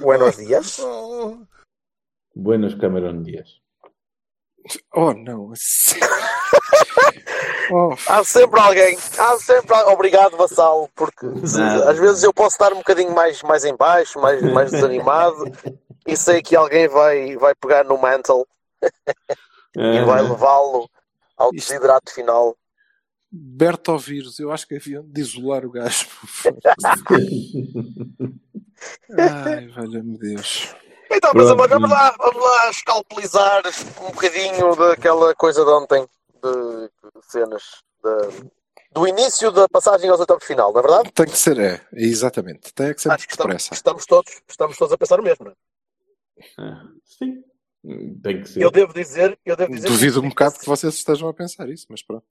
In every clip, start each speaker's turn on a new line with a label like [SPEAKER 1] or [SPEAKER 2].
[SPEAKER 1] Buenos días.
[SPEAKER 2] Buenos Cameron Díaz.
[SPEAKER 3] Oh, não. oh,
[SPEAKER 1] Há sempre alguém, há sempre alguém. Obrigado, Vassal, porque
[SPEAKER 2] Nada.
[SPEAKER 1] às vezes eu posso estar um bocadinho mais, mais em baixo, mais, mais desanimado, e sei que alguém vai, vai pegar no mantle e vai levá-lo ao desidrato final.
[SPEAKER 3] Bertovírus, eu acho que haviam de isolar o gajo. Ai, valha-me Deus.
[SPEAKER 1] Então, meus amores, vamos lá, vamos lá escalpelizar um bocadinho daquela coisa de ontem, de cenas, de- do início da passagem aos oitavos de final, não é verdade?
[SPEAKER 3] Tem que ser, é, exatamente. Tem que ser
[SPEAKER 1] Acho que estamos,
[SPEAKER 3] depressa.
[SPEAKER 1] estamos, todos, estamos todos a pensar o mesmo, não é?
[SPEAKER 2] Ah, Sim. Tem que ser.
[SPEAKER 1] Eu devo dizer, eu devo dizer
[SPEAKER 3] Duvido um bocado que vocês estejam a pensar isso, mas pronto.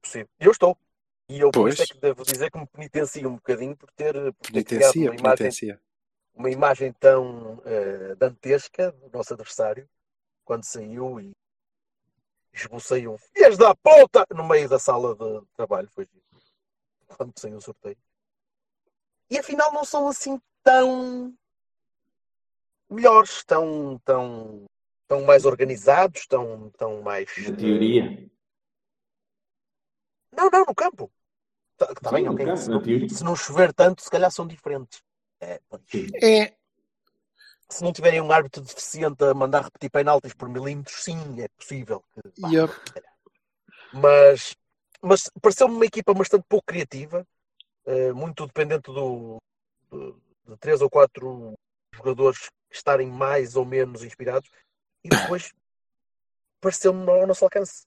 [SPEAKER 1] Possível. Eu estou. E eu por
[SPEAKER 3] Pois.
[SPEAKER 1] isso é que devo dizer que me penitencio um bocadinho por ter, por ter criado uma imagem,
[SPEAKER 3] penitencia.
[SPEAKER 1] uma imagem tão eh, dantesca do nosso adversário quando saiu e esbocei um filhas da puta no meio da sala de trabalho. Foi giro. quando saiu o sorteio. E afinal não são assim tão melhores, tão, tão, tão mais organizados, tão, tão mais.
[SPEAKER 2] Na teoria.
[SPEAKER 1] Não, não, no campo. Tá, tá
[SPEAKER 2] Sim,
[SPEAKER 1] bem,
[SPEAKER 2] no
[SPEAKER 1] ok.
[SPEAKER 2] campo,
[SPEAKER 1] Se não, se não chover tanto, se calhar são diferentes. É.
[SPEAKER 3] É,
[SPEAKER 1] Se não tiverem um árbitro deficiente a mandar repetir penaltis por milímetros, sim, é possível. que- pá, calhar. Mas, mas pareceu-me uma equipa bastante pouco criativa, eh, muito dependente do, do- de três ou quatro jogadores estarem mais ou menos inspirados, e depois pareceu-me ao nosso alcance.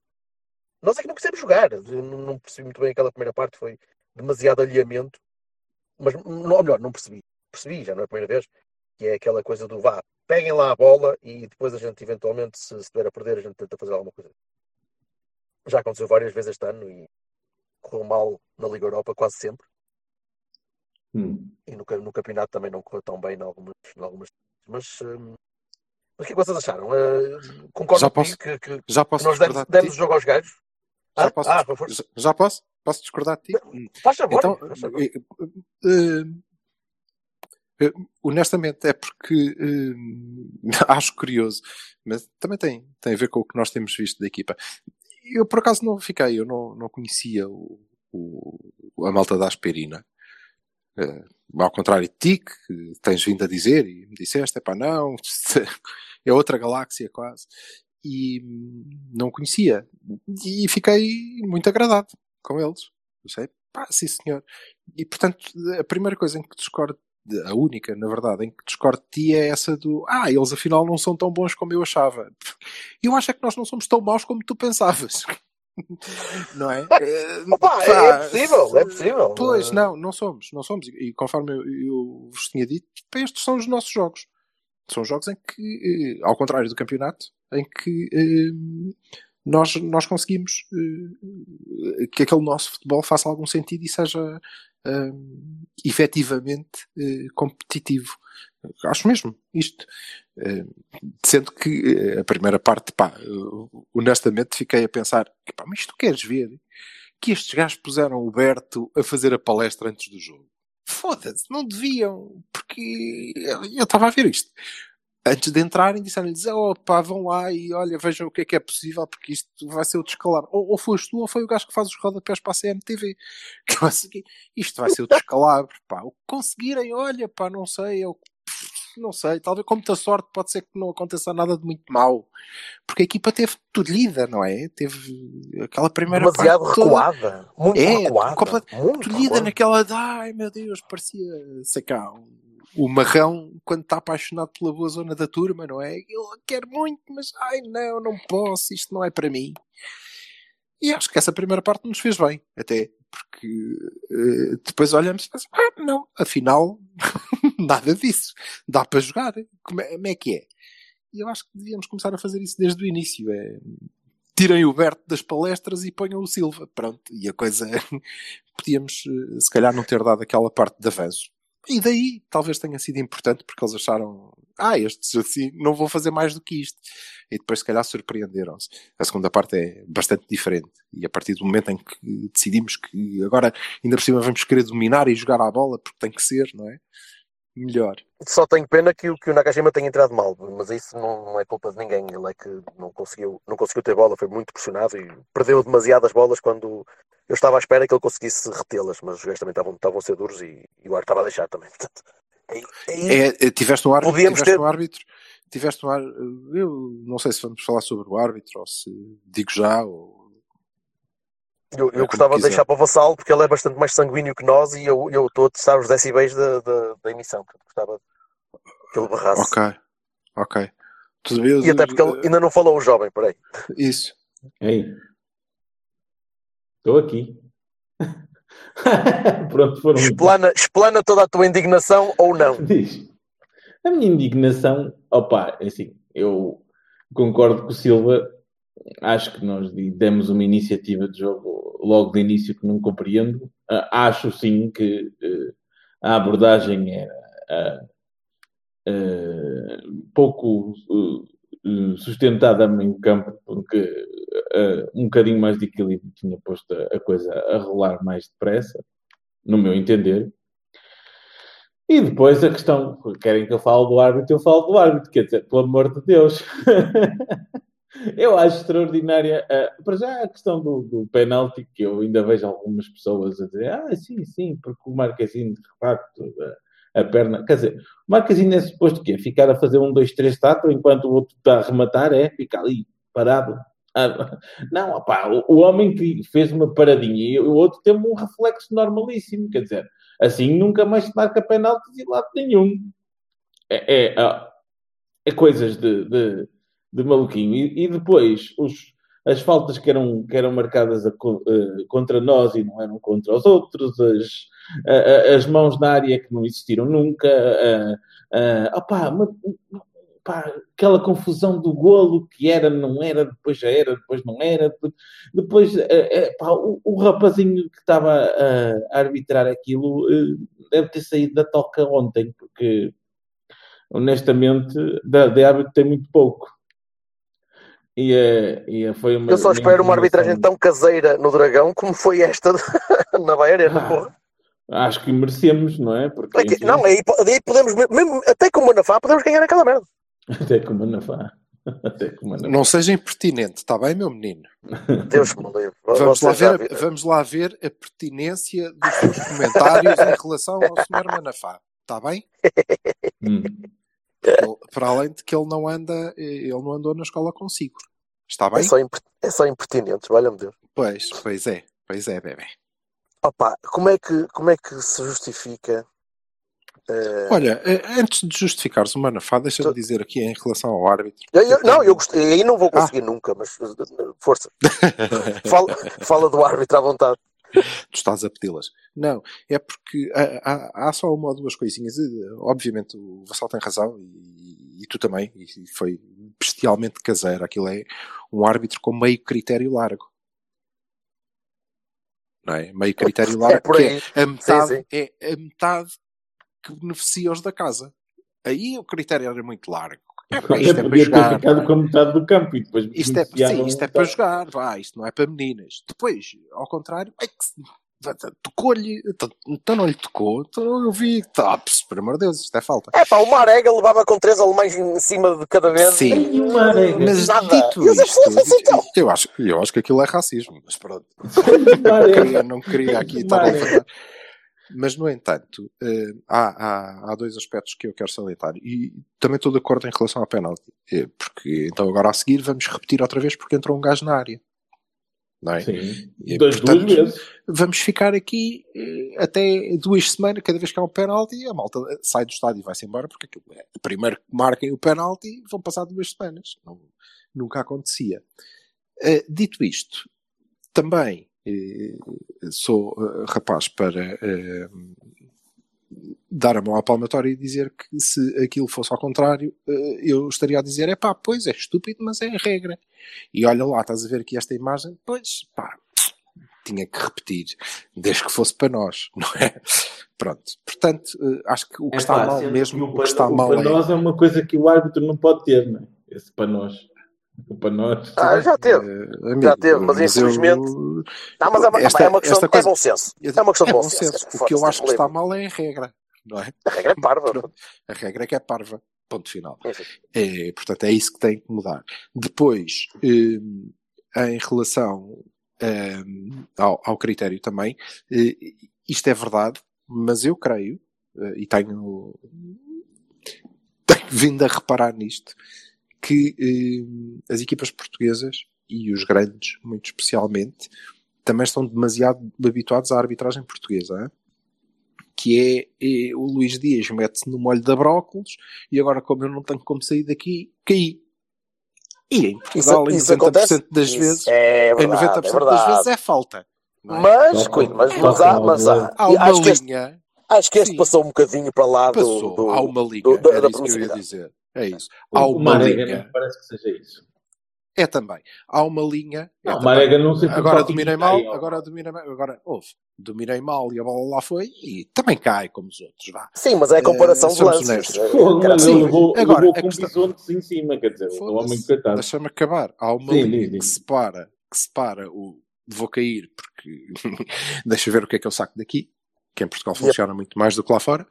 [SPEAKER 1] Nós é que não quisemos jogar. Não não percebi muito bem aquela primeira parte, foi demasiado alinhamento. Mas, não, ou melhor, não percebi. Percebi, já não é a primeira vez, que é aquela coisa do vá, peguem lá a bola e depois a gente, eventualmente, se estiver a perder, a gente tenta fazer alguma coisa. Já aconteceu várias vezes este ano e correu mal na Liga Europa, quase sempre.
[SPEAKER 2] Hum.
[SPEAKER 1] E no, no campeonato também não correu tão bem em algumas. Em algumas mas, hum, mas o que é que vocês acharam? Uh, concordo
[SPEAKER 3] Já posso-
[SPEAKER 1] que, que-
[SPEAKER 3] já
[SPEAKER 1] que
[SPEAKER 3] posso
[SPEAKER 1] nós demos, demos o jogo aos gajos?
[SPEAKER 3] Já
[SPEAKER 1] Ah,
[SPEAKER 3] posso,
[SPEAKER 1] ah,
[SPEAKER 3] já, já posso? Posso discordar de ti?
[SPEAKER 1] Faz favor.
[SPEAKER 3] Então,
[SPEAKER 1] faz favor.
[SPEAKER 3] eh, eh, eh, honestamente, é porque acho curioso, mas também tem, tem a ver com o que nós temos visto da equipa. Eu, por acaso, não fiquei, eu não, não conhecia o, o- a malta da Asperina. Ao contrário de ti, que tens vindo a dizer e me disseste, é pá, não, é outra galáxia quase. E não conhecia. E fiquei muito agradado com eles. Eu sei, pá, sim senhor. E portanto, a primeira coisa em que discordo, a única, na verdade, em que discordo de ti é essa do ah, eles afinal não são tão bons como eu achava. Eu acho é que nós não somos tão maus como tu pensavas. não é? Eh,
[SPEAKER 1] Opa, é, é possível, é possível.
[SPEAKER 3] Pois,
[SPEAKER 1] Eh,
[SPEAKER 3] não, não somos, não somos. E, e conforme eu, eu vos tinha dito, estes são os nossos jogos. São jogos em que, eh, ao contrário do campeonato, em que eh, nós, nós conseguimos eh, que aquele nosso futebol faça algum sentido e seja eh, efetivamente competitivo. Acho mesmo isto. Sendo que a primeira parte, pá, honestamente fiquei a pensar, pá, mas tu queres ver que estes gajos puseram o Berto a fazer a palestra antes do jogo? Foda-se, não deviam, porque eu estava a ver isto. Antes de entrarem, disseram-lhes: oh, pá, vão lá e olha, vejam o que é que é possível, porque isto vai ser o descalabro. Ou, ou foste tu, ou foi o gajo que faz os rodapés para a CMTV. Que eu assim, isto vai ser o descalabro, pá. O que conseguirem, olha, pá, não sei, eu, não sei, talvez com muita sorte pode ser que não aconteça nada de muito mal. Porque a equipa teve tudo lida, não é? Teve aquela primeira
[SPEAKER 1] demasiado
[SPEAKER 3] parte toda-
[SPEAKER 1] recuada. Muito
[SPEAKER 3] É,
[SPEAKER 1] recuada.
[SPEAKER 3] complet-
[SPEAKER 1] muito
[SPEAKER 3] tolhida naquela de ai meu Deus, parecia, sei cá, o- marrão quando está apaixonado pela boa zona da turma, não é? Ele quer muito, mas ai não, não posso, isto não é para mim. E acho que essa primeira parte nos fez bem, até, porque eh, depois olhamos e pensamos, ah, não, afinal, Nada disso. Dá para jogar. Como é, como é que é? E eu acho que devíamos começar a fazer isso desde o início. É, tirem o Berto das palestras e ponham o Silva. Pronto. E a coisa. Podíamos, eh, se calhar, não ter dado aquela parte de avanço. E daí talvez tenha sido importante porque eles acharam, ah, estes assim não vão fazer mais do que isto. E depois, se calhar, surpreenderam-se. A segunda parte é bastante diferente. E a partir do momento em que decidimos que agora, ainda por cima, vamos querer dominar e jogar à bola, porque tem que ser, não é? Melhor.
[SPEAKER 1] Só tenho pena que, que o Nakajima tenha entrado mal, mas isso não, não é culpa de ninguém. Ele é que não conseguiu, não conseguiu ter bola, foi muito pressionado e perdeu demasiadas bolas quando eu estava à espera que ele conseguisse retê-las, mas os gajos também estavam, estavam a ser duros e, e o ar estava a deixar também. Portanto,
[SPEAKER 3] é, é, tiveste um árbitro, tiveste ter... um árbitro, tiveste um árbitro, eu não sei se vamos falar sobre o árbitro ou se digo já ou
[SPEAKER 1] eu, eu é gostava de deixar para o Vassal porque ele é bastante mais sanguíneo que nós e eu, eu estou a testar os decibéis da, da, da emissão. Portanto, gostava que ele barrasse.
[SPEAKER 3] Ok, ok.
[SPEAKER 1] E até porque ele ainda não falou o jovem, peraí.
[SPEAKER 3] Isso.
[SPEAKER 2] Ei. Estou aqui. Pronto, foram.
[SPEAKER 1] Explana, explana toda a tua indignação ou não?
[SPEAKER 2] Diz. A minha indignação, opa, é assim, eu concordo com o Silva, acho que nós demos uma iniciativa de jogo logo de início que não compreendo. Uh, acho sim que uh, a abordagem era uh, pouco sustentada no campo, porque um bocadinho mais de equilíbrio tinha posto a, a coisa a rolar mais depressa, no meu entender. E depois a questão, querem que eu fale do árbitro, eu falo do árbitro, quer dizer, pelo amor de Deus. eu acho extraordinária, uh, para já a questão do, do penalti, que eu ainda vejo algumas pessoas a dizer, ah, sim, sim, porque o Marquezinho, de facto, a, a perna, quer dizer, o Marquezinho é suposto que é ficar a fazer um, dois, três tato, enquanto o outro está a rematar, é ficar ali, parado. Ah, não, opá, o, homem que fez uma paradinha e o outro teve um reflexo normalíssimo, quer dizer, assim nunca mais se marca penaltis de lado nenhum. É, é, ah, é coisas de, de de maluquinho. E, e depois, os, as faltas que eram, que eram marcadas a, uh, contra nós e não eram contra os outros, as, as mãos na área que não existiram nunca, uh, opá, uma, Pá, aquela confusão do golo que era, não era, depois já era, depois não era. Depois pá, o, o, rapazinho que estava a, arbitrar aquilo deve ter saído da toca ontem, porque honestamente, da, de árbitro tem muito pouco. E, é, e é, foi uma,
[SPEAKER 1] Eu só espero uma arbitragem tão caseira no Dragão como foi esta na Bahia ah, porra.
[SPEAKER 2] Acho que merecemos, não é?
[SPEAKER 1] Porque, é que, não, aí, aí podemos, mesmo, até com o Manafá, podemos ganhar aquela merda.
[SPEAKER 2] Até com o Manafá. Até com o Manafá.
[SPEAKER 3] Não seja impertinente, está bem, meu menino?
[SPEAKER 1] Deus me livre.
[SPEAKER 3] Vamos lá, ver, vamos lá ver a pertinência dos seus comentários em relação ao Sr. Manafá. Está bem? hum. Ele, para além de que ele não anda, ele não andou na escola consigo. Está bem? É
[SPEAKER 1] só, é só impertinentes, valha-me Deus.
[SPEAKER 3] Pois, pois é, pois é, bebê.
[SPEAKER 1] Opa, como é que, como é que se justifica?
[SPEAKER 3] Uh... Olha, eh, antes de justificares o Manafá, deixa-me tu... dizer aqui em relação ao árbitro.
[SPEAKER 1] Eu, eu, não, eu gostei, aí não vou conseguir ah. nunca, mas eh, força. fala, fala do árbitro à vontade
[SPEAKER 3] tu estás a pedi-las. Não, é porque há, há, só uma ou duas coisinhas. Obviamente o Vassal tem razão e, e tu também, e foi bestialmente caseiro. Aquilo é um árbitro com meio critério largo. Não é? Meio critério largo, é que é a metade, sim, sim. é a metade que beneficia os da casa. Aí o critério era muito largo.
[SPEAKER 2] É, pá, isto é para jogar. ficado com metade do campo e depois
[SPEAKER 3] isto é, sim, isto é para jogar, vá, isto não é para meninas. Depois, ao contrário, é que tocou-lhe, então, então não lhe tocou, então eu vi, tops, por amor de Deus, isto é falta.
[SPEAKER 1] É pá, o Marega levava com três alemães em cima de cada vez.
[SPEAKER 3] Sim, mas Nada. dito isto, dito, eu, acho, eu acho que aquilo é racismo, mas pronto. não, queria, não queria aqui estar a falar. Mas, no entanto, uh, há, há, há, dois aspectos que eu quero salientar. E também estou de acordo em relação ao penalti. Eh, porque, então, agora a seguir, vamos repetir outra vez porque entrou um gajo na área. Não é?
[SPEAKER 2] Sim. E, das portanto, duas vezes.
[SPEAKER 3] Vamos ficar aqui uh, até duas semanas, cada vez que há um penalti, a malta sai do estádio e vai-se embora, porque aquilo é. Primeiro que marquem o penalti, vão passar duas semanas. Não, nunca acontecia. Uh, dito isto, também sou uh, rapaz para uh, dar a mão à palmatória e dizer que se aquilo fosse ao contrário, eh, eu estaria a dizer, é pá, pois é estúpido, mas é a regra. E olha lá, estás a ver aqui esta imagem, pois pá, tinha que repetir, desde que fosse para nós, não é? Pronto. Portanto, eh, acho que o que
[SPEAKER 2] É
[SPEAKER 3] está
[SPEAKER 2] pá,
[SPEAKER 3] mal mesmo,
[SPEAKER 2] que
[SPEAKER 3] o que está
[SPEAKER 2] o
[SPEAKER 3] mal
[SPEAKER 2] para
[SPEAKER 3] é...
[SPEAKER 2] nós é uma coisa que o árbitro não pode ter, não é? Esse para nós. O para nós.
[SPEAKER 1] Ah, já teve.
[SPEAKER 3] Eh, amigo,
[SPEAKER 1] Já teve, mas
[SPEAKER 3] eu-
[SPEAKER 1] infelizmente- Não, mas é uma,
[SPEAKER 3] Esta-
[SPEAKER 1] é uma questão
[SPEAKER 3] esta
[SPEAKER 1] é
[SPEAKER 3] coisa-
[SPEAKER 1] bom senso. É uma questão de
[SPEAKER 3] é
[SPEAKER 1] bom
[SPEAKER 3] bom
[SPEAKER 1] senso.
[SPEAKER 3] senso. O que eu acho que está mal é a regra, não é?
[SPEAKER 1] A regra é parva.
[SPEAKER 3] A regra é que é parva. Ponto final.
[SPEAKER 1] Enfim.
[SPEAKER 3] É, portanto, é isso que tem que mudar. Depois, hum, em relação hum, ao, ao critério também, eh, isto é verdade, mas eu creio, eh, e tenho, tenho vindo a reparar nisto, que hum, as equipas portuguesas, e os grandes, muito especialmente, também estão demasiado habituados à arbitragem portuguesa. hein? Que é, é o Luís Dias mete-se no molho da brócolis e agora como eu não tenho como sair daqui, caí. E em Portugal, em 90% das
[SPEAKER 1] Isso
[SPEAKER 3] vezes,
[SPEAKER 1] é
[SPEAKER 3] em
[SPEAKER 1] verdade,
[SPEAKER 3] 90%
[SPEAKER 1] é
[SPEAKER 3] das vezes é falta. é?
[SPEAKER 1] Mas, Cunha, mas, mas, há, mas há,
[SPEAKER 3] Há uma
[SPEAKER 1] acho, que este,
[SPEAKER 3] linha,
[SPEAKER 1] acho que este
[SPEAKER 3] Sim.
[SPEAKER 1] passou um bocadinho para lá do,
[SPEAKER 3] passou,
[SPEAKER 1] do,
[SPEAKER 3] há uma linha,
[SPEAKER 1] do- da-
[SPEAKER 3] era
[SPEAKER 1] da
[SPEAKER 3] isso que eu ia dizer. É isso. Há uma
[SPEAKER 2] Marega
[SPEAKER 3] linha.
[SPEAKER 2] parece que seja isso.
[SPEAKER 3] É também. Há uma linha. é
[SPEAKER 2] Não,
[SPEAKER 3] também.
[SPEAKER 2] Marega não sei
[SPEAKER 3] Agora dominei mal,
[SPEAKER 2] ó.
[SPEAKER 3] agora dominei mal, agora houve. Dominei mal e a bola lá foi e também cai como os outros. Vá.
[SPEAKER 1] Sim, mas é a comparação
[SPEAKER 3] Eh,
[SPEAKER 1] de lances.
[SPEAKER 3] honestos.
[SPEAKER 1] Eh, cara,
[SPEAKER 3] sim.
[SPEAKER 2] ele levou,
[SPEAKER 3] Agora,
[SPEAKER 2] levou
[SPEAKER 3] a
[SPEAKER 2] com
[SPEAKER 3] questão-
[SPEAKER 2] bisontes em cima, quer dizer, o homem coitado.
[SPEAKER 3] Deixa-me acabar. Há uma
[SPEAKER 2] Sim,
[SPEAKER 3] linha
[SPEAKER 2] diz, diz.
[SPEAKER 3] que separa, que separa o vou cair porque deixa ver o que é que eu saco daqui, que em Portugal funciona muito mais do que lá fora,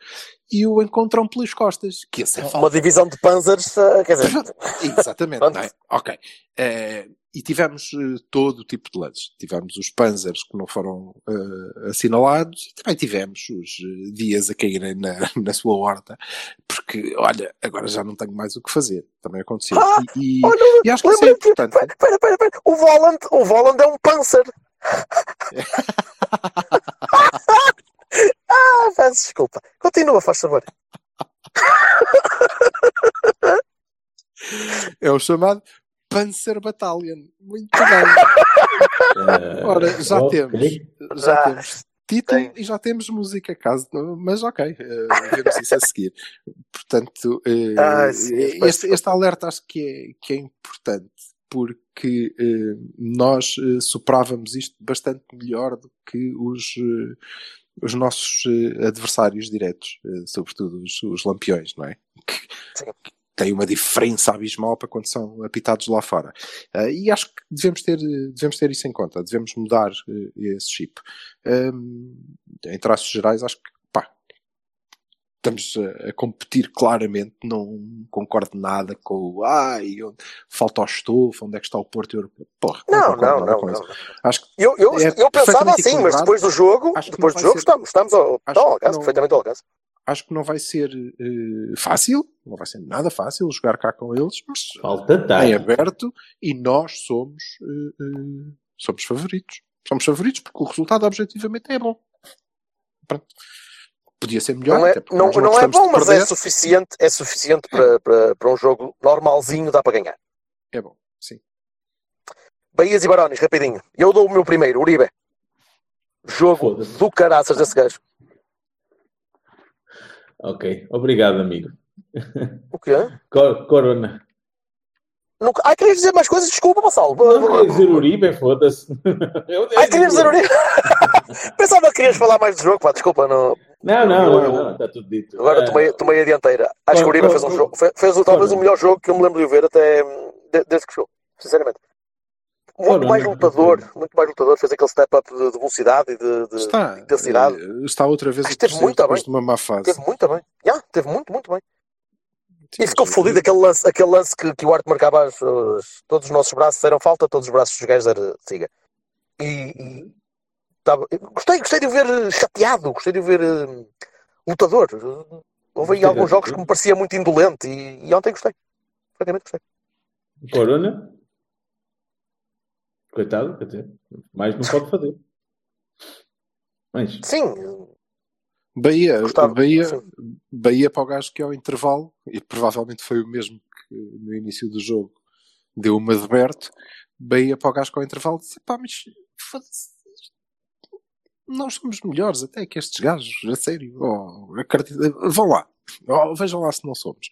[SPEAKER 3] e o encontram pelas costas, que esse é
[SPEAKER 1] Uma divisão de panzers, eh, quer dizer,
[SPEAKER 3] Exatamente, é? Ok. Eh, e tivemos eh, todo o tipo de lances. Tivemos os panzers que não foram eh, assinalados e também tivemos os dias a caírem na, na sua horta, porque, olha, agora já não tenho mais o que fazer. Também aconteceu.
[SPEAKER 1] Ah,
[SPEAKER 3] e, e-
[SPEAKER 1] olha,
[SPEAKER 3] e acho que isso é importante.
[SPEAKER 1] espera, espera, espera, espera. o Voland, o Voland é um panzer. ah, peço desculpa. Continua, faz favor.
[SPEAKER 3] É o chamado Panzer Battalion. Muito bem.
[SPEAKER 2] Eh,
[SPEAKER 3] Ora, já
[SPEAKER 2] ok.
[SPEAKER 3] temos. Já
[SPEAKER 1] Já.
[SPEAKER 3] temos título
[SPEAKER 1] Tem.
[SPEAKER 3] e já temos música, caso mas ok, eh, vemos isso a seguir. Portanto, eh,
[SPEAKER 1] Ai, sim,
[SPEAKER 3] este, este alerta acho que é, que é importante porque eh, nós eh, superávamos isto bastante melhor do que os, eh, os nossos eh, adversários diretos, eh, sobretudo os, os lampiões, não é? Que,
[SPEAKER 1] Sim.
[SPEAKER 3] têm uma diferença abismal para quando são apitados lá fora. Eh, e acho que devemos ter, devemos ter isso em conta, devemos mudar esse chip. Um, em traços gerais, acho que estamos a, a competir claramente. Não concordo nada com o ai, onde, falta o estofo, onde é que está o Porto Europeu. Porra,
[SPEAKER 1] Não,
[SPEAKER 3] concordo
[SPEAKER 1] não, não.
[SPEAKER 3] com
[SPEAKER 1] não.
[SPEAKER 3] isso. Acho que
[SPEAKER 1] Eu, eu,
[SPEAKER 3] É
[SPEAKER 1] eu pensava assim, mas depois do jogo,
[SPEAKER 3] Acho que
[SPEAKER 1] depois do
[SPEAKER 3] não
[SPEAKER 1] jogo,
[SPEAKER 3] ser-
[SPEAKER 1] estamos, estamos ao,
[SPEAKER 3] Acho
[SPEAKER 1] ao alcance,
[SPEAKER 3] não-
[SPEAKER 1] perfeitamente ao alcance.
[SPEAKER 3] acho que não vai ser eh, fácil, não vai ser nada fácil jogar cá com eles, mas
[SPEAKER 2] Falta
[SPEAKER 3] em
[SPEAKER 2] tarde.
[SPEAKER 3] aberto e nós somos, eh, eh, somos favoritos. Somos favoritos porque o resultado objetivamente é bom. Pronto. Podia ser melhor,
[SPEAKER 1] Não é, não, não é bom, mas é suficiente, é suficiente para, para, para um jogo normalzinho, dá para ganhar.
[SPEAKER 3] É bom, sim.
[SPEAKER 1] Bahias e Barões, rapidinho. Eu dou o meu primeiro, Uribe. Jogo do caraças desse gajo.
[SPEAKER 2] Ok, obrigado, amigo.
[SPEAKER 1] O quê?
[SPEAKER 2] Cor- Corona.
[SPEAKER 1] Nunca... Ai, querias dizer mais coisas? Desculpa,
[SPEAKER 2] queria dizer Uribe, foda-se.
[SPEAKER 1] Querias dizer Uribe. Pensava que querias falar mais do jogo, pá, desculpa. Não...
[SPEAKER 2] Não, não,
[SPEAKER 1] Eu-
[SPEAKER 2] não, não, está tudo dito.
[SPEAKER 1] Agora
[SPEAKER 2] Eh,
[SPEAKER 1] tomei, tomei a dianteira. Acho que o Uribe fez um jogo. Fez, fez talvez o melhor jogo que eu me lembro de ver até de- desde que jogou. Sinceramente. Muito mais lutador, muito mais lutador, fez aquele step up de, de velocidade e de, de
[SPEAKER 3] Está,
[SPEAKER 1] intensidade.
[SPEAKER 3] eh, está outra vez a depois
[SPEAKER 1] bem.
[SPEAKER 3] de uma má fase.
[SPEAKER 1] Teve muito bem. Já, teve muito, muito bem.
[SPEAKER 3] Sim,
[SPEAKER 1] E ficou
[SPEAKER 3] mas-
[SPEAKER 1] fodido aquele lance, aquele lance que, que o Arte marcava as, as- todos os nossos braços eram falta, todos os braços dos gajos eram siga. E, e tava- gostei, gostei de o ver chateado, gostei de o ver eh, lutador. Houve aí alguns jogos que me parecia muito indolente e, e ontem gostei. Francamente gostei.
[SPEAKER 2] Corona. Coitado, quer dizer, mais não pode fazer. Mas,
[SPEAKER 1] Sim,
[SPEAKER 3] Bahia,
[SPEAKER 1] Gostava,
[SPEAKER 3] Bahia,
[SPEAKER 1] sim.
[SPEAKER 3] Bahia para o gajo que ao intervalo, e provavelmente foi o mesmo que no início do jogo deu uma de Berto, Bahia para o gajo que ao intervalo disse: pá, mas nós somos melhores até que estes gajos, a sério. Oh, acredito- vão lá. Oh, vejam lá se não somos.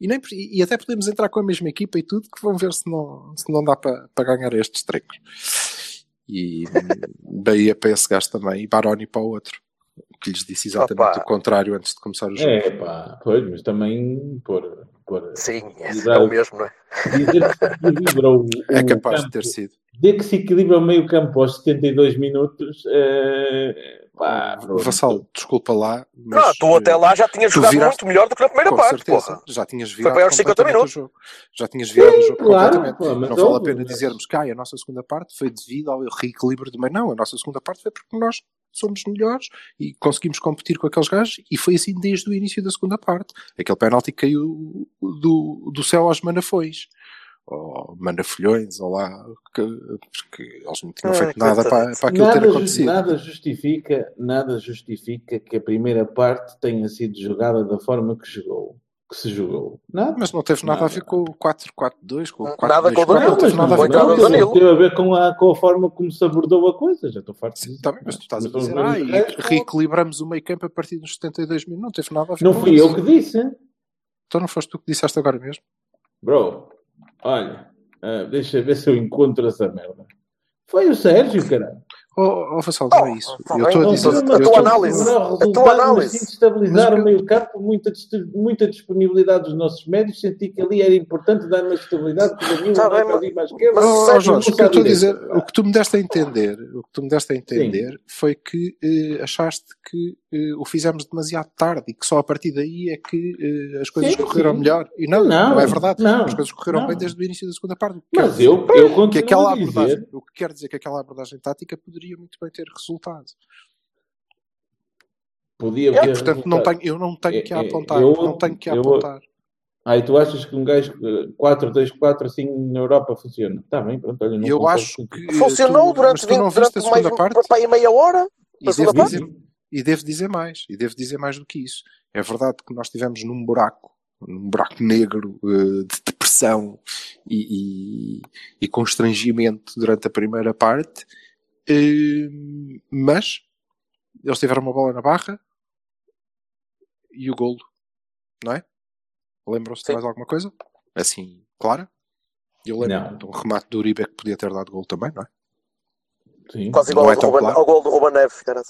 [SPEAKER 3] E, nem, e até podemos entrar com a mesma equipa e tudo, que vão ver se não, se não dá para para ganhar estes trecos. E Bahia para esse gajo também, e Baroni para o outro. Que lhes disse exatamente
[SPEAKER 1] Opa.
[SPEAKER 3] o contrário antes de começar o jogo.
[SPEAKER 2] É, pá, pois, mas também por, por
[SPEAKER 1] Sim, é,
[SPEAKER 2] Exato.
[SPEAKER 1] é o mesmo, não é?
[SPEAKER 2] dizer que se equilibra o,
[SPEAKER 3] É
[SPEAKER 2] o
[SPEAKER 3] capaz de
[SPEAKER 2] campo,
[SPEAKER 3] ter sido.
[SPEAKER 2] dizer que se equilibra o meio campo aos 72 minutos, é, pá.
[SPEAKER 3] Vassal, desculpa lá. Mas,
[SPEAKER 1] Não, tu até lá já tinhas jogado
[SPEAKER 3] viraste-
[SPEAKER 1] muito melhor do que na primeira
[SPEAKER 3] com
[SPEAKER 1] parte,
[SPEAKER 3] certeza,
[SPEAKER 1] porra.
[SPEAKER 3] já tinhas virado
[SPEAKER 1] para aí aos 50
[SPEAKER 3] completamente
[SPEAKER 1] minutos.
[SPEAKER 3] o jogo. Já tinhas virado o jogo
[SPEAKER 2] claro,
[SPEAKER 3] completamente.
[SPEAKER 2] pô,
[SPEAKER 3] não vale a pena
[SPEAKER 2] mas-
[SPEAKER 3] dizermos que ai, a nossa segunda parte foi devido ao reequilíbrio do meio. Não, a nossa segunda parte foi porque nós somos melhores e conseguimos competir com aqueles gajos e foi assim desde o início da segunda parte. Aquele penalti caiu do, do céu aos manafões. Ou manafolhões, ou lá, que, porque eles não tinham
[SPEAKER 1] Ai,
[SPEAKER 3] feito nada para, para aquilo ter
[SPEAKER 2] Nada, ju-
[SPEAKER 3] acontecido.
[SPEAKER 2] nada justifica, nada justifica que a primeira parte tenha sido jogada da forma que jogou, que se jogou. Nada.
[SPEAKER 3] Mas não teve nada, a
[SPEAKER 2] Nada.
[SPEAKER 3] ver com o 4-4-2, com o 4
[SPEAKER 1] Nada com o Danilo,
[SPEAKER 3] não teve nada a
[SPEAKER 1] do
[SPEAKER 3] isso.
[SPEAKER 1] Danilo.
[SPEAKER 2] teve a ver com a, com a forma como se abordou a coisa. Já estou farto disso.
[SPEAKER 3] Tá bem, mas tu estás a dizer, ah, e reequilibramos o meio campo a partir dos 72 minutos. Não teve nada a ver
[SPEAKER 2] Não
[SPEAKER 3] com
[SPEAKER 2] fui
[SPEAKER 3] isso.
[SPEAKER 2] eu que disse.
[SPEAKER 3] Então não foste tu que disseste agora mesmo?
[SPEAKER 2] Bro, olha, ah, deixa ver se eu encontro essa merda. Foi o Sérgio, caralho.
[SPEAKER 3] Oh, oh Vassal, não é
[SPEAKER 1] Oh,
[SPEAKER 3] isso.
[SPEAKER 1] tá
[SPEAKER 3] eu estou a dizer. eu
[SPEAKER 1] a tua análise. A tua
[SPEAKER 2] mas
[SPEAKER 1] análise.
[SPEAKER 2] sim estabilizar
[SPEAKER 3] Mas
[SPEAKER 2] o meio campo, muita, muita disponibilidade dos nossos médios. Senti que ali era importante dar mais estabilidade, Danilo
[SPEAKER 1] Tá
[SPEAKER 2] não
[SPEAKER 1] bem,
[SPEAKER 2] para ali mais
[SPEAKER 1] mas
[SPEAKER 3] Oh, oh,
[SPEAKER 1] Sérgio,
[SPEAKER 3] Jorge, o que eu estou a dizer, o que tu me deste a entender, o que tu me deste a entender foi que eh, achaste que eh, o fizemos demasiado tarde e que só a partir daí é que eh, as coisas
[SPEAKER 2] Sim,
[SPEAKER 3] correram
[SPEAKER 2] sim.
[SPEAKER 3] melhor. E não, não,
[SPEAKER 2] Não,
[SPEAKER 3] é verdade.
[SPEAKER 2] não,
[SPEAKER 3] as coisas correram
[SPEAKER 2] não.
[SPEAKER 3] bem desde o início da segunda parte.
[SPEAKER 2] Mas
[SPEAKER 3] dizer
[SPEAKER 2] eu, eu continuo
[SPEAKER 3] que aquela
[SPEAKER 2] a
[SPEAKER 3] abordagem, o que quer dizer que aquela abordagem tática poderia muito bem ter resultado.
[SPEAKER 2] Podia
[SPEAKER 1] É,
[SPEAKER 2] ter
[SPEAKER 3] Portanto, não tenho, eu não tenho que
[SPEAKER 2] É, é,
[SPEAKER 3] apontar.
[SPEAKER 2] eu-
[SPEAKER 3] não tenho que
[SPEAKER 2] eu-
[SPEAKER 3] apontar.
[SPEAKER 2] Ah, e tu achas que um gajo eh, 4-2-4 assim na Europa funciona? Está bem, pronto, olha, não
[SPEAKER 3] eu acho que
[SPEAKER 1] Funcionou
[SPEAKER 3] tu, mas
[SPEAKER 1] durante,
[SPEAKER 3] tu não
[SPEAKER 1] 20,
[SPEAKER 3] viste a
[SPEAKER 1] durante mais
[SPEAKER 3] segunda parte
[SPEAKER 1] para aí meia hora.
[SPEAKER 3] e
[SPEAKER 1] a segunda
[SPEAKER 3] devo,
[SPEAKER 1] parte?
[SPEAKER 3] dizer, e devo dizer mais e devo dizer mais do que isso é verdade que nós estivemos num buraco num buraco negro eh, de depressão e, e- e constrangimento durante a primeira parte eh, mas eles tiveram uma bola na barra e o golo não é? lembram-se de
[SPEAKER 1] Sim.
[SPEAKER 3] mais alguma coisa? assim, clara? eu lembro
[SPEAKER 2] Não.
[SPEAKER 3] de um remate do Uribe que podia ter dado golo também, não é?
[SPEAKER 2] Sim.
[SPEAKER 1] Quase igual
[SPEAKER 3] Não
[SPEAKER 1] ao,
[SPEAKER 3] é tão
[SPEAKER 1] Ruben,
[SPEAKER 3] claro.
[SPEAKER 1] ao gol do Ruben Neves. cara.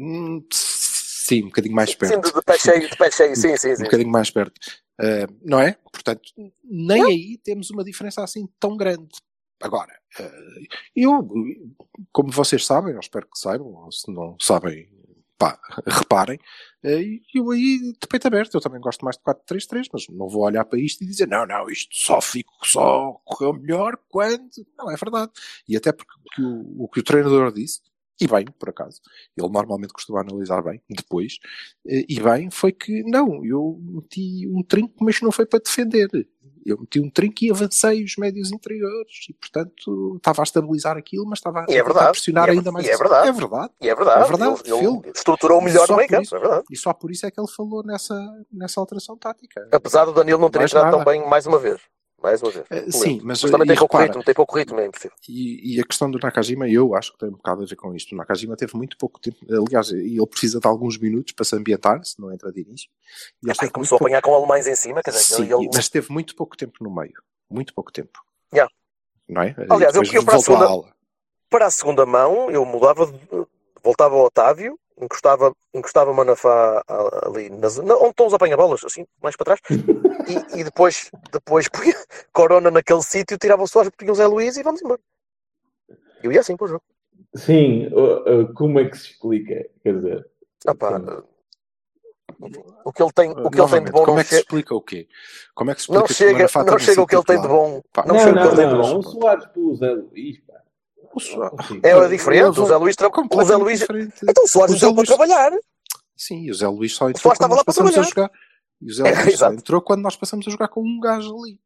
[SPEAKER 3] Hum, sim, um bocadinho mais perto
[SPEAKER 1] Sim, de, de pé cheio, de pé cheio. Sim, sim,
[SPEAKER 3] um
[SPEAKER 1] sim.
[SPEAKER 3] bocadinho mais perto. Uh, não é? Portanto, nem aí temos uma diferença assim tão grande. Agora, uh, eu, como vocês sabem, eu espero que saibam, ou se não sabem, pá, reparem, uh, eu aí de peito aberto, eu também gosto mais de 4-3-3, mas não vou olhar para isto e dizer, não, não, isto só fico, só correu melhor quando. Não, é verdade. E até porque o que o, o, que o treinador disse, e bem, por acaso, ele normalmente costuma analisar bem, depois, eh, e bem, foi que não, eu meti um trinco, mas não foi para defender. Eu meti um trinco e avancei os médios interiores e, portanto, estava a estabilizar aquilo, mas estava a,
[SPEAKER 1] é verdade,
[SPEAKER 3] pressionar
[SPEAKER 1] é-
[SPEAKER 3] ainda mais.
[SPEAKER 1] e é verdade.
[SPEAKER 3] É verdade.
[SPEAKER 1] É verdade.
[SPEAKER 3] É verdade,
[SPEAKER 1] Ele,
[SPEAKER 3] Phil.
[SPEAKER 1] ele estruturou melhor no meio campo. É verdade.
[SPEAKER 3] E só por isso é que ele falou nessa, nessa alteração tática.
[SPEAKER 1] Apesar do Danilo não ter
[SPEAKER 3] Mais
[SPEAKER 1] entrado tão bem mais uma vez. Mais uma vez.
[SPEAKER 3] Eh,
[SPEAKER 1] Lento.
[SPEAKER 3] sim, mas,
[SPEAKER 1] também
[SPEAKER 3] e
[SPEAKER 1] tem pouco
[SPEAKER 3] repara,
[SPEAKER 1] ritmo, tem pouco ritmo, é impossível.
[SPEAKER 3] E, e a questão do Nakajima, eu acho que tem um bocado a ver com isto. O Nakajima teve muito pouco tempo. Aliás, ele precisa de alguns minutos para se ambientar, se não entra de início. E teve
[SPEAKER 1] começou a apanhar com alemães em cima, quer dizer,
[SPEAKER 3] Sim,
[SPEAKER 1] ele,
[SPEAKER 3] mas teve muito pouco tempo no meio. Muito pouco tempo.
[SPEAKER 1] Yeah.
[SPEAKER 3] Não é?
[SPEAKER 1] Aliás, eu- eu para a segunda- para a segunda mão, eu mudava, voltava ao Otávio, encostava, encostava Manafá ali na zona, onde estão os apanha-bolas, assim, mais para trás, e, e depois, depois punha Corona naquele sítio, tirava o Soares, punha o Zé Luís e vamos embora. Eu ia assim para o jogo.
[SPEAKER 2] Sim, como é que se explica? Quer dizer,
[SPEAKER 1] Ah, pá, o que ele tem, o que ele tem de bom
[SPEAKER 3] como
[SPEAKER 1] não
[SPEAKER 3] é que se
[SPEAKER 1] chega,
[SPEAKER 3] explica o quê? Como é que se explica
[SPEAKER 1] não
[SPEAKER 3] que o
[SPEAKER 1] chega,
[SPEAKER 3] Manafá
[SPEAKER 1] não chega o que ele tem de bom.
[SPEAKER 3] Pá,
[SPEAKER 1] Não
[SPEAKER 2] não,
[SPEAKER 1] chega o que
[SPEAKER 2] não,
[SPEAKER 1] ele tem de
[SPEAKER 2] não,
[SPEAKER 1] bom.
[SPEAKER 2] o Soares pelo Zé Luís, pá.
[SPEAKER 3] O Soares-
[SPEAKER 2] Não consigo.
[SPEAKER 1] É diferente, o Zé Luís, tra- o Zé Luís, então o Soares entrou para trabalhar.
[SPEAKER 3] Sim, e o Zé Luís só entrou quando nós
[SPEAKER 1] lá para
[SPEAKER 3] passamos a jogar. E o Zé Luís só entrou quando nós passamos a jogar com um gajo ali.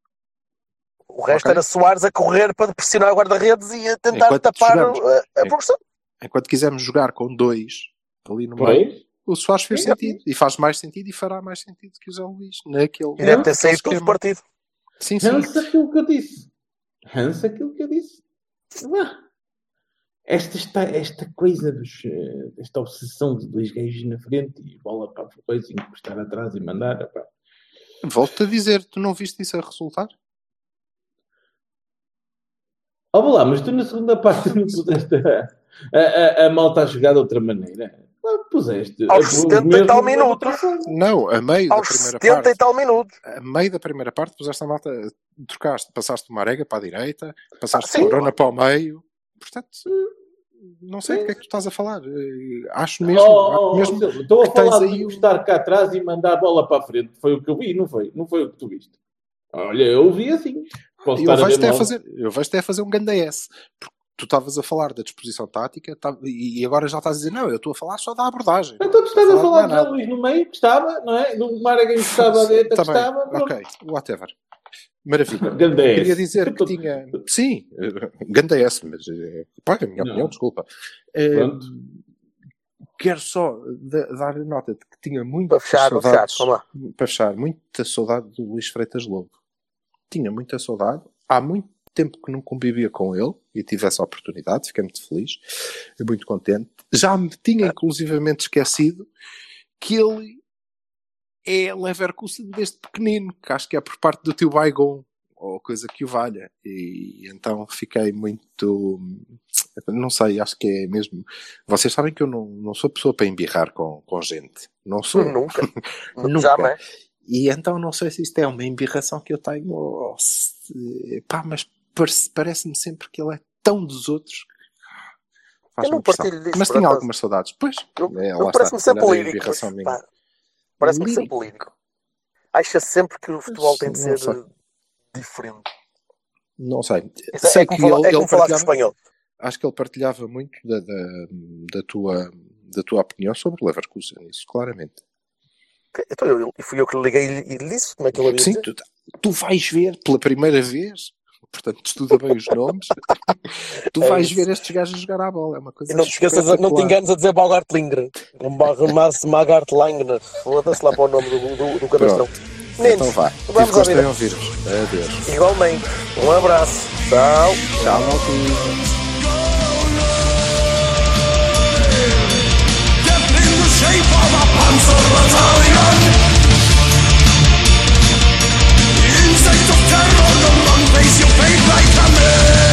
[SPEAKER 1] O resto era Soares a correr para pressionar o guarda-redes e a tentar
[SPEAKER 3] Enquanto
[SPEAKER 1] tapar
[SPEAKER 3] jogamos.
[SPEAKER 1] a, a
[SPEAKER 3] É.
[SPEAKER 1] progressão.
[SPEAKER 3] Enquanto quisermos jogar com dois ali no meio, o Soares fez
[SPEAKER 2] Sim.
[SPEAKER 3] sentido. E faz mais sentido e fará mais sentido que o Zé Luís. Naquele,
[SPEAKER 1] E deve ter saído todo o partido.
[SPEAKER 3] Sim, sim.
[SPEAKER 2] Hansa aquilo que eu disse. Hansa aquilo que eu disse. Vá. Esta, esta, esta coisa, dos, eh, esta obsessão de dois gajos na frente e bola para a coisa, encostar atrás e mandar. Pá.
[SPEAKER 3] Volto-te a dizer, tu não viste isso a resultar?
[SPEAKER 2] Ó oh, lá, mas tu na segunda parte não puseste a, a, a, a malta a jogar de outra maneira. Puseste.
[SPEAKER 1] Aos 70 e tal minutos.
[SPEAKER 3] Não, a meio
[SPEAKER 1] Aos
[SPEAKER 3] da primeira
[SPEAKER 1] 70
[SPEAKER 3] parte.
[SPEAKER 1] e tal minutos.
[SPEAKER 3] A meio da primeira parte puseste a malta, trocaste, passaste uma arega para a direita, passaste
[SPEAKER 1] Ah, sim.
[SPEAKER 3] a corona para o meio. Portanto, não sei do que é que tu estás a falar. Eh, Acho mesmo,
[SPEAKER 2] Oh, oh,
[SPEAKER 3] mesmo
[SPEAKER 2] Estou a falar
[SPEAKER 3] aí
[SPEAKER 2] de
[SPEAKER 3] um-
[SPEAKER 2] estar cá atrás e mandar a bola para a frente. Foi o que eu vi, não foi? Não foi o que tu viste. Olha, eu vi assim. Posso
[SPEAKER 3] eu
[SPEAKER 2] a
[SPEAKER 3] vejo-te a
[SPEAKER 2] mal.
[SPEAKER 3] fazer, eu vejo-te a fazer um grande S. Porque tu estavas a falar da disposição tática tá- e agora já estás a dizer, não, eu estou a falar só da abordagem.
[SPEAKER 2] Então tu estás a falar de Luís no meio, que estava, não é? Do Marega que estava à direita, que estava.
[SPEAKER 3] ok, whatever. Maravilha.
[SPEAKER 2] Ganda S.
[SPEAKER 3] Queria dizer que tinha. Sim, eh, grande S, mas. eh, Pá, a minha
[SPEAKER 2] Não.
[SPEAKER 3] opinião, desculpa.
[SPEAKER 2] Pronto.
[SPEAKER 3] Quero só da- dar nota de que tinha muito
[SPEAKER 1] Para fechar, para fechar.
[SPEAKER 3] saudades. Para fechar, muita saudade do Luís Freitas Lobo. Tinha muita saudade. Há muito tempo que não convivia com ele e tive essa oportunidade, fiquei muito feliz e muito contente. Já me tinha inclusivamente esquecido que ele é Leverkusen desde pequenino, que acho que é por parte do tio Baigon ou coisa que o valha. E então fiquei muito. Não sei, acho que é mesmo. Vocês sabem que eu não, não sou pessoa para embirrar com, com gente. Não sou.
[SPEAKER 1] Nunca.
[SPEAKER 3] Nunca.
[SPEAKER 1] Jamais.
[SPEAKER 3] E então não sei se isto é uma embirração que eu tenho ou se... Pá, mas parece- parece-me sempre que ele é tão dos outros
[SPEAKER 1] Eu não partilho disso,
[SPEAKER 3] Mas tinha
[SPEAKER 1] acaso.
[SPEAKER 3] algumas saudades. Pois,
[SPEAKER 1] Eu,
[SPEAKER 3] é,
[SPEAKER 1] eu parece-me sempre
[SPEAKER 3] é
[SPEAKER 1] lírico. pá. Parece-me
[SPEAKER 3] Lírico?
[SPEAKER 1] sempre lírico. Acha sempre que o futebol tem de ser eh, diferente.
[SPEAKER 3] Não sei.
[SPEAKER 1] É,
[SPEAKER 3] sei
[SPEAKER 1] é
[SPEAKER 3] que
[SPEAKER 1] como, falar,
[SPEAKER 3] ele,
[SPEAKER 1] é como espanhol.
[SPEAKER 3] acho que ele partilhava muito da, da, da tua, da tua opinião sobre o Leverkusen, isso, claramente.
[SPEAKER 1] Então, eu, fui eu que liguei e lhe disse como é que ele havia
[SPEAKER 3] Sim, tu, tu vais ver pela primeira vez, portanto, estuda bem os nomes, tu
[SPEAKER 1] É
[SPEAKER 3] vais
[SPEAKER 1] isso.
[SPEAKER 3] ver estes gajos jogar à bola. É uma coisa
[SPEAKER 1] E não te esqueças, não te enganes a dizer Bogart Linger. Mas Magart Langner. Foda-se lá para o nome do, do, do cadastrão. Meninos,
[SPEAKER 3] Então vá.
[SPEAKER 1] Vamos
[SPEAKER 3] gosto em ouvir-vos. Adeus.
[SPEAKER 1] Igualmente. Um abraço. Tchau.
[SPEAKER 3] Tchau, maltinho.
[SPEAKER 4] Shape of a panzer battalion Yeah.